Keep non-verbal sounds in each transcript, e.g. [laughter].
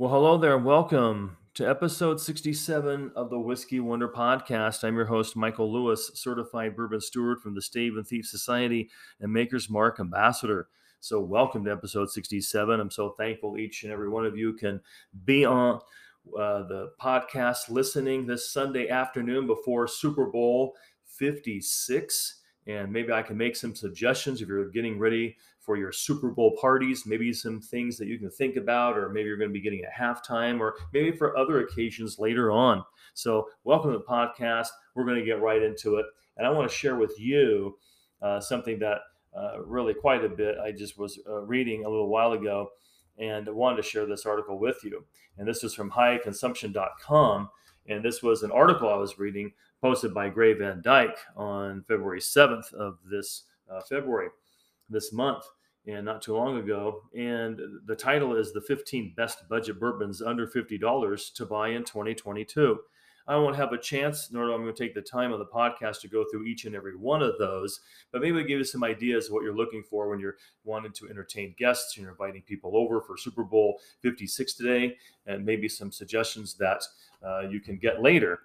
Well, hello there. And welcome to episode 67 of the Whiskey Wonder podcast. I'm your host, Michael Lewis, certified bourbon steward from the Stave and Thief Society and Maker's Mark ambassador. So, welcome to episode 67. I'm so thankful each and every one of you can be on uh, the podcast listening this Sunday afternoon before Super Bowl 56 and maybe I can make some suggestions if you're getting ready for your Super Bowl parties, maybe some things that you can think about, or maybe you're going to be getting a halftime, or maybe for other occasions later on. So, welcome to the podcast. We're going to get right into it. And I want to share with you uh, something that uh, really quite a bit I just was uh, reading a little while ago and wanted to share this article with you. And this is from hiconsumption.com. And this was an article I was reading posted by Gray Van Dyke on February 7th of this uh, February, this month, and not too long ago. And the title is The 15 Best Budget Bourbons Under $50 to Buy in 2022. I won't have a chance, nor am I going to take the time of the podcast to go through each and every one of those, but maybe I'll give you some ideas of what you're looking for when you're wanting to entertain guests you're inviting people over for Super Bowl 56 today, and maybe some suggestions that uh, you can get later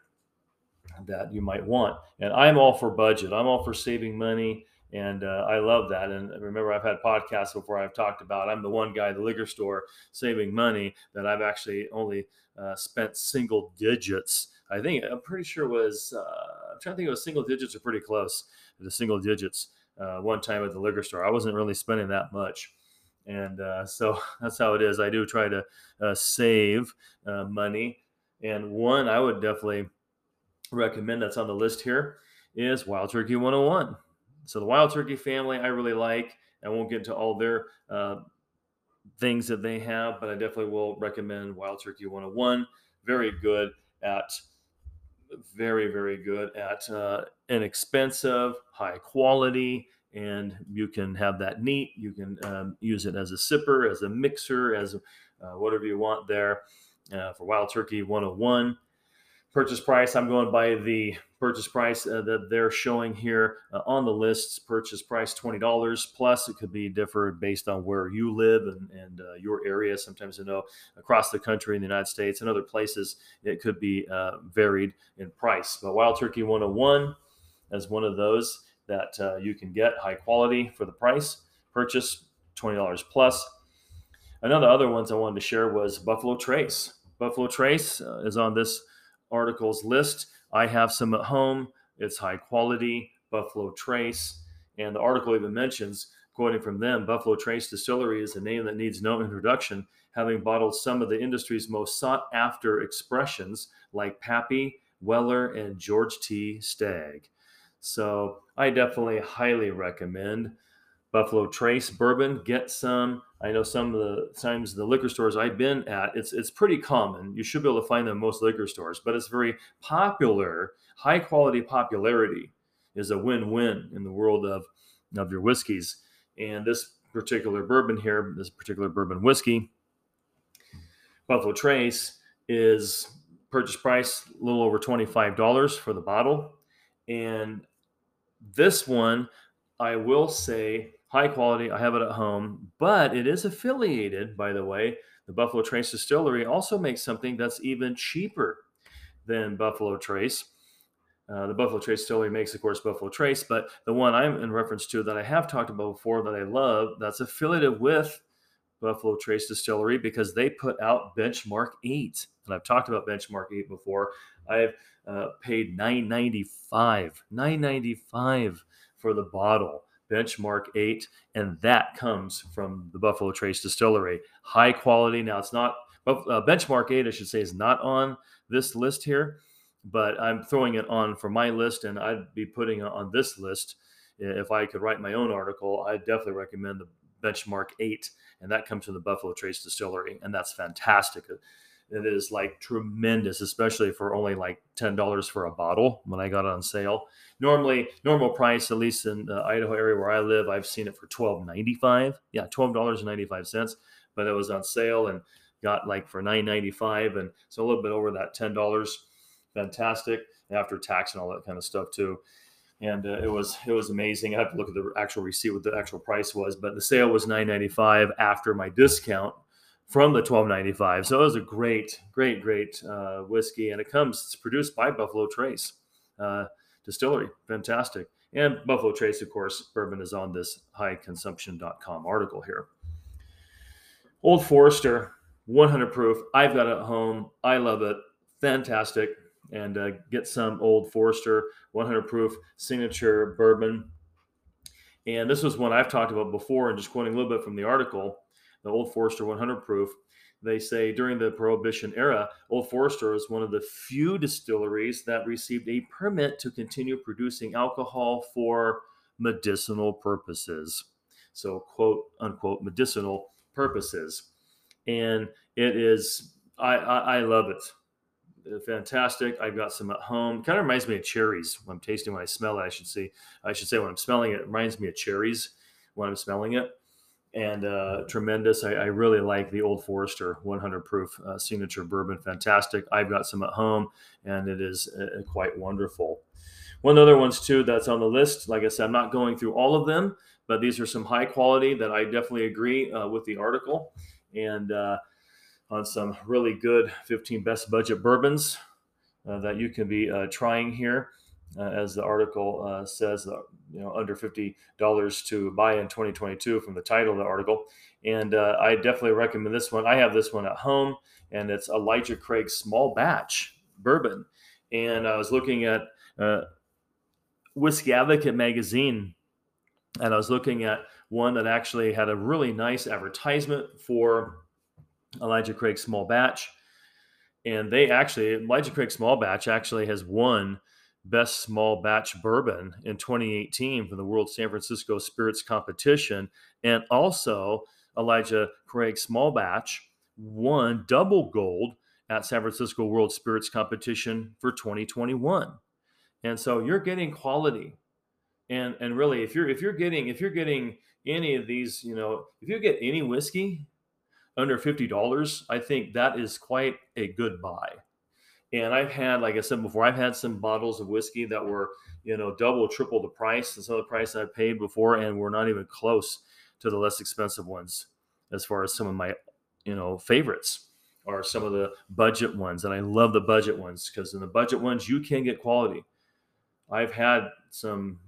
that you might want. And I'm all for budget. I'm all for saving money. And uh, I love that. And remember, I've had podcasts before I've talked about I'm the one guy at the liquor store saving money that I've actually only uh, spent single digits. I think I'm pretty sure it was, uh, I'm trying to think it was single digits or pretty close to the single digits uh, one time at the liquor store. I wasn't really spending that much. And uh, [laughs] so that's how it is. I do try to uh, save money. And one I would definitely recommend that's on the list here is Wild Turkey 101. So the Wild Turkey family I really like. I won't get into all their uh, things that they have, but I definitely will recommend Wild Turkey 101. Very good at very very good at uh, inexpensive, high quality, and you can have that neat. You can um, use it as a sipper, as a mixer, as uh, whatever you want there. Uh, for Wild Turkey 101, purchase price. I'm going by the purchase price uh, that they're showing here uh, on the lists. Purchase price $20 plus. It could be differed based on where you live and, and uh, your area. Sometimes you know across the country in the united states and other places it could be uh, varied in price. But wild turkey 101 is one of those that uh, you can get high quality for the price. Purchase $20 plus. Another other ones i wanted to share was buffalo trace. Buffalo trace uh, is on this articles list. I have some at home. It's high quality, Buffalo Trace. And the article even mentions, quoting from them, Buffalo Trace Distillery is a name that needs no introduction, having bottled some of the industry's most sought after expressions like Pappy, Weller, and George T. Stagg. So I definitely highly recommend Buffalo Trace bourbon. Get some. I know some of the times the liquor stores I've been at, it's it's pretty common. You should be able to find them most liquor stores, but it's very popular. High quality popularity is a win-win in the world of of your whiskeys. And this particular bourbon here, this particular bourbon whiskey, Buffalo Trace, is purchase price a little over $25 for the bottle. And this one, I will say, high quality. I have it at home, but it is affiliated, by the way. The Buffalo Trace Distillery also makes something that's even cheaper than Buffalo Trace. Uh, the Buffalo Trace Distillery makes, of course, Buffalo Trace, but the one I'm in reference to that I have talked about before that I love that's affiliated with Buffalo Trace Distillery because they put out Benchmark 8. And I've talked about Benchmark 8 before. I've uh, paid 9.95, 9.95 for the bottle benchmark 8 and that comes from the buffalo trace distillery. High quality. Now it's not uh, benchmark 8 i should say is not on this list here but i'm throwing it on for my list and i'd be putting it on this list. If i could write my own article i'd definitely recommend the benchmark 8 and that comes from the buffalo trace distillery and that's fantastic it is like tremendous, especially for only like ten dollars for a bottle when I got it on sale. Normally, normal price, at least in the Idaho area where I live, I've seen it for twelve ninety five. Yeah, twelve dollars and ninety five cents. But it was on sale and got like for nine ninety five, and so a little bit over that ten dollars. Fantastic after tax and all that kind of stuff too. And uh, it was it was amazing. I have to look at the actual receipt what the actual price was, but the sale was nine ninety five after my discount from the 1295. So it was a great, great, great uh, whiskey, and it comes. It's produced by Buffalo Trace uh, Distillery. Fantastic. And Buffalo Trace, of course, bourbon is on this hiconsumption.com article here. Old Forester, 100 proof. I've got it at home. I love it. Fantastic. And uh, get some Old Forester 100 proof signature bourbon. And this was one I've talked about before, and just quoting a little bit from the article the Old Forester 100 proof. They say during the Prohibition era, Old Forester is one of the few distilleries that received a permit to continue producing alcohol for medicinal purposes. So, quote unquote, medicinal purposes. And it is, I, I, I love it. Fantastic. I've got some at home. Kind of reminds me of cherries when I'm tasting when I smell it. I should say, I should say when I'm smelling it, it reminds me of cherries when I'm smelling it and uh, tremendous. I, I, really like the Old Forester 100 proof uh, signature bourbon. Fantastic. I've got some at home, and it is uh, quite wonderful. One other ones too that's on the list. Like I said, I'm not going through all of them, but these are some high quality that I definitely agree uh, with the article, and uh, on some really good 15 best budget bourbons uh, that you can be trying here uh, as the article uh, says, uh, you know, under fifty dollars to buy in 2022 from the title of the article. And uh, I definitely recommend this one. I have this one at home, and it's Elijah Craig Small Batch Bourbon. And I was looking at uh, Whiskey Advocate magazine, and I was looking at one that actually had a really nice advertisement for Elijah Craig Small Batch. And they actually, Elijah Craig Small Batch actually has won Best Small Batch Bourbon in 2018 from the World San Francisco Spirits Competition. And also, Elijah Craig Small Batch won double gold at San Francisco World Spirits Competition for 2021. And so you're getting quality. And and really if you're if you're getting if you're getting any of these, you know, if you get any whiskey under $50, I think that is quite a good buy. And I've had, like I said before, I've had some bottles of whiskey that were, you know, double, triple the price, and some of the price I paid before, and we're not even close to the less expensive ones as far as some of my, you know, favorites are some of the budget ones. And I love the budget ones because in the budget ones, you can get quality. I've had some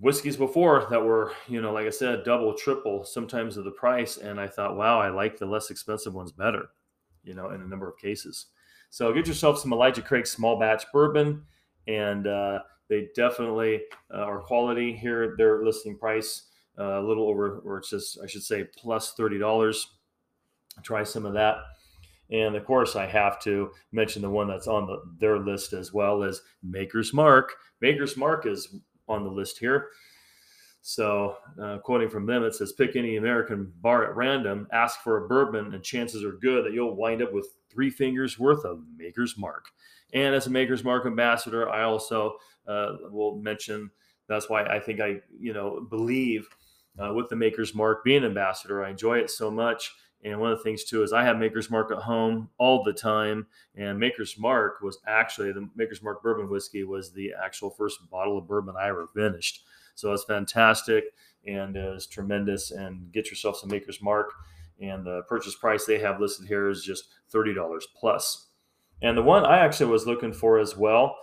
whiskeys before that were, you know, like I said, double, triple, sometimes of the price. And I thought, wow, I like the less expensive ones better, you know, in a number of cases. So get yourself some Elijah Craig small batch bourbon, and uh, they definitely uh, are quality. Here, their listing price uh, a little over, or it's just I should say plus thirty dollars. Try some of that. And of course, I have to mention the one that's on the, their list as well as Maker's Mark. Maker's Mark is on the list here. So, uh, quoting from them, it says, Pick any American bar at random, ask for a bourbon, and chances are good that you'll wind up with three fingers worth of Maker's Mark. And as a Maker's Mark ambassador, I also uh, will mention that's why I think I, you know, believe uh, with the Maker's Mark being ambassador. I enjoy it so much. And one of the things too is I have Maker's Mark at home all the time. And Maker's Mark was actually the Maker's Mark bourbon whiskey was the actual first bottle of bourbon I ever finished. So it's fantastic and is tremendous. And get yourself some Maker's Mark. And the purchase price they have listed here is just $30 plus. And the one I actually was looking for as well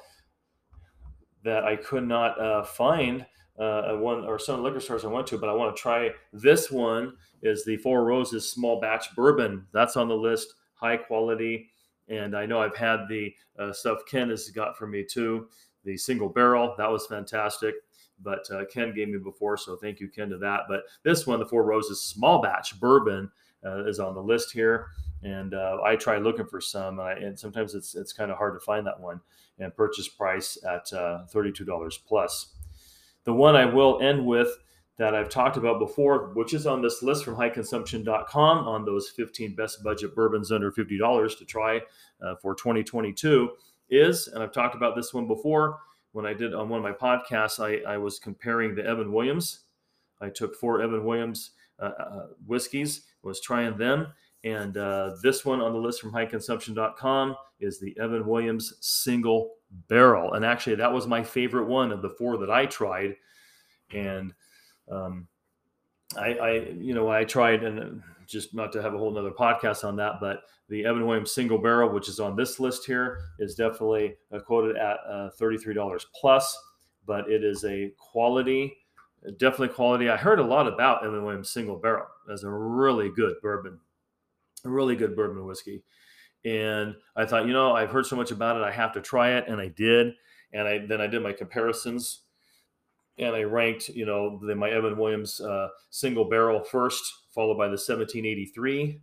that I could not uh, find uh, one or some liquor stores I went to, but I want to try this one is the Four Roses small batch bourbon. That's on the list, high quality. And I know I've had the uh, stuff Ken has got for me too, the single barrel. That was fantastic but uh, Ken gave me before, so thank you, Ken, to that. But this one, the Four Roses Small Batch Bourbon, uh, is on the list here, and uh, I try looking for some, and, I, and, sometimes it's it's kind of hard to find that one. And purchase price at uh, thirty-two dollars plus. The one I will end with that I've talked about before, which is on this list from hiconsumption.com on those 15 best budget bourbons under $50 to try uh, for 2022 is, and I've talked about this one before, when I did on one of my podcasts, I, I was comparing the Evan Williams. I took four Evan Williams uh, uh, whiskeys, was trying them. And uh, this one on the list from hiconsumption.com is the Evan Williams single barrel. And actually, that was my favorite one of the four that I tried. And um, I, I, you know, I tried and just not to have a whole nother podcast on that, but the Evan Williams single barrel, which is on this list here, is definitely uh, quoted at uh, $33 plus, but it is a quality, definitely quality. I heard a lot about Evan Williams single barrel as a really good bourbon, a really good bourbon whiskey. And I thought, you know, I've heard so much about it, I have to try it, and I did. And I then I did my comparisons and I ranked, you know, the, my Evan Williams uh, single barrel first, followed by the 1783,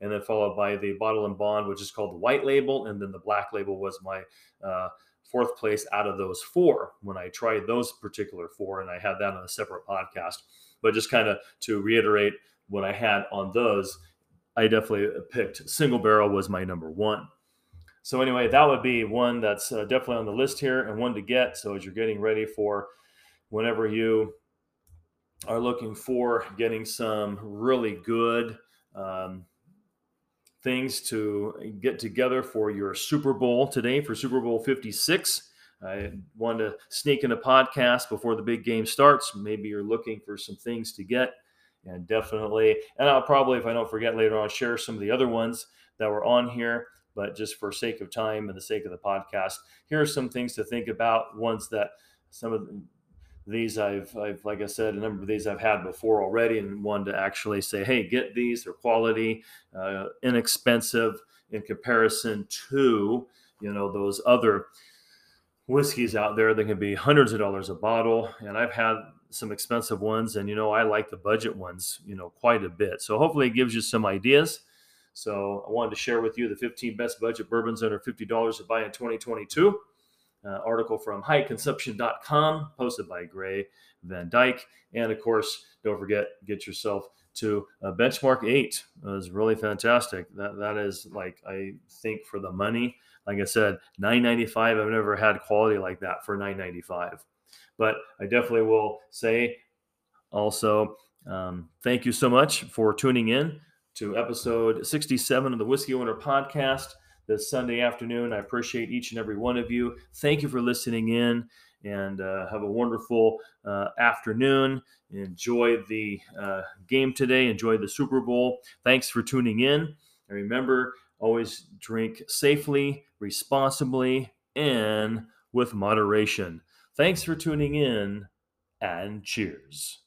and then followed by the bottle and bond, which is called the white label, and then the black label was my uh, fourth place out of those four when I tried those particular four, and I had that on a separate podcast. But just kind of to reiterate what I had on those, I definitely picked single barrel was my number one. So anyway, that would be one that's uh, definitely on the list here and one to get. So as you're getting ready for whenever you are looking for getting some really good um, things to get together for your Super Bowl today for Super Bowl 56. I wanted to sneak in a podcast before the big game starts. Maybe you're looking for some things to get, and definitely, and I'll probably, if I don't forget later on, share some of the other ones that were on here. But just for sake of time and the sake of the podcast, here are some things to think about. Ones that some of these I've, I've, like I said, a number of these I've had before already, and one to actually say, hey, get these. They're quality, uh, inexpensive in comparison to, you know, those other whiskeys out there that can be hundreds of dollars a bottle. And I've had some expensive ones, and you know, I like the budget ones, you know, quite a bit. So hopefully, it gives you some ideas. So I wanted to share with you the 15 best budget bourbons under $50 to buy in 2022 uh, article from hiconsumption.com, posted by Gray Van Dyke. And of course, don't forget, get yourself to uh, Benchmark 8. It was really fantastic. That, that is like, I think for the money, like I said, 995. I've never had quality like that for 995. But I definitely will say also, um, thank you so much for tuning in to episode 67 of the Whiskey Wonder Podcast this Sunday afternoon. I appreciate each and every one of you. Thank you for listening in and uh, have a wonderful uh, afternoon. Enjoy the uh, game today. Enjoy the Super Bowl. Thanks for tuning in. And remember, always drink safely, responsibly, and with moderation. Thanks for tuning in and cheers.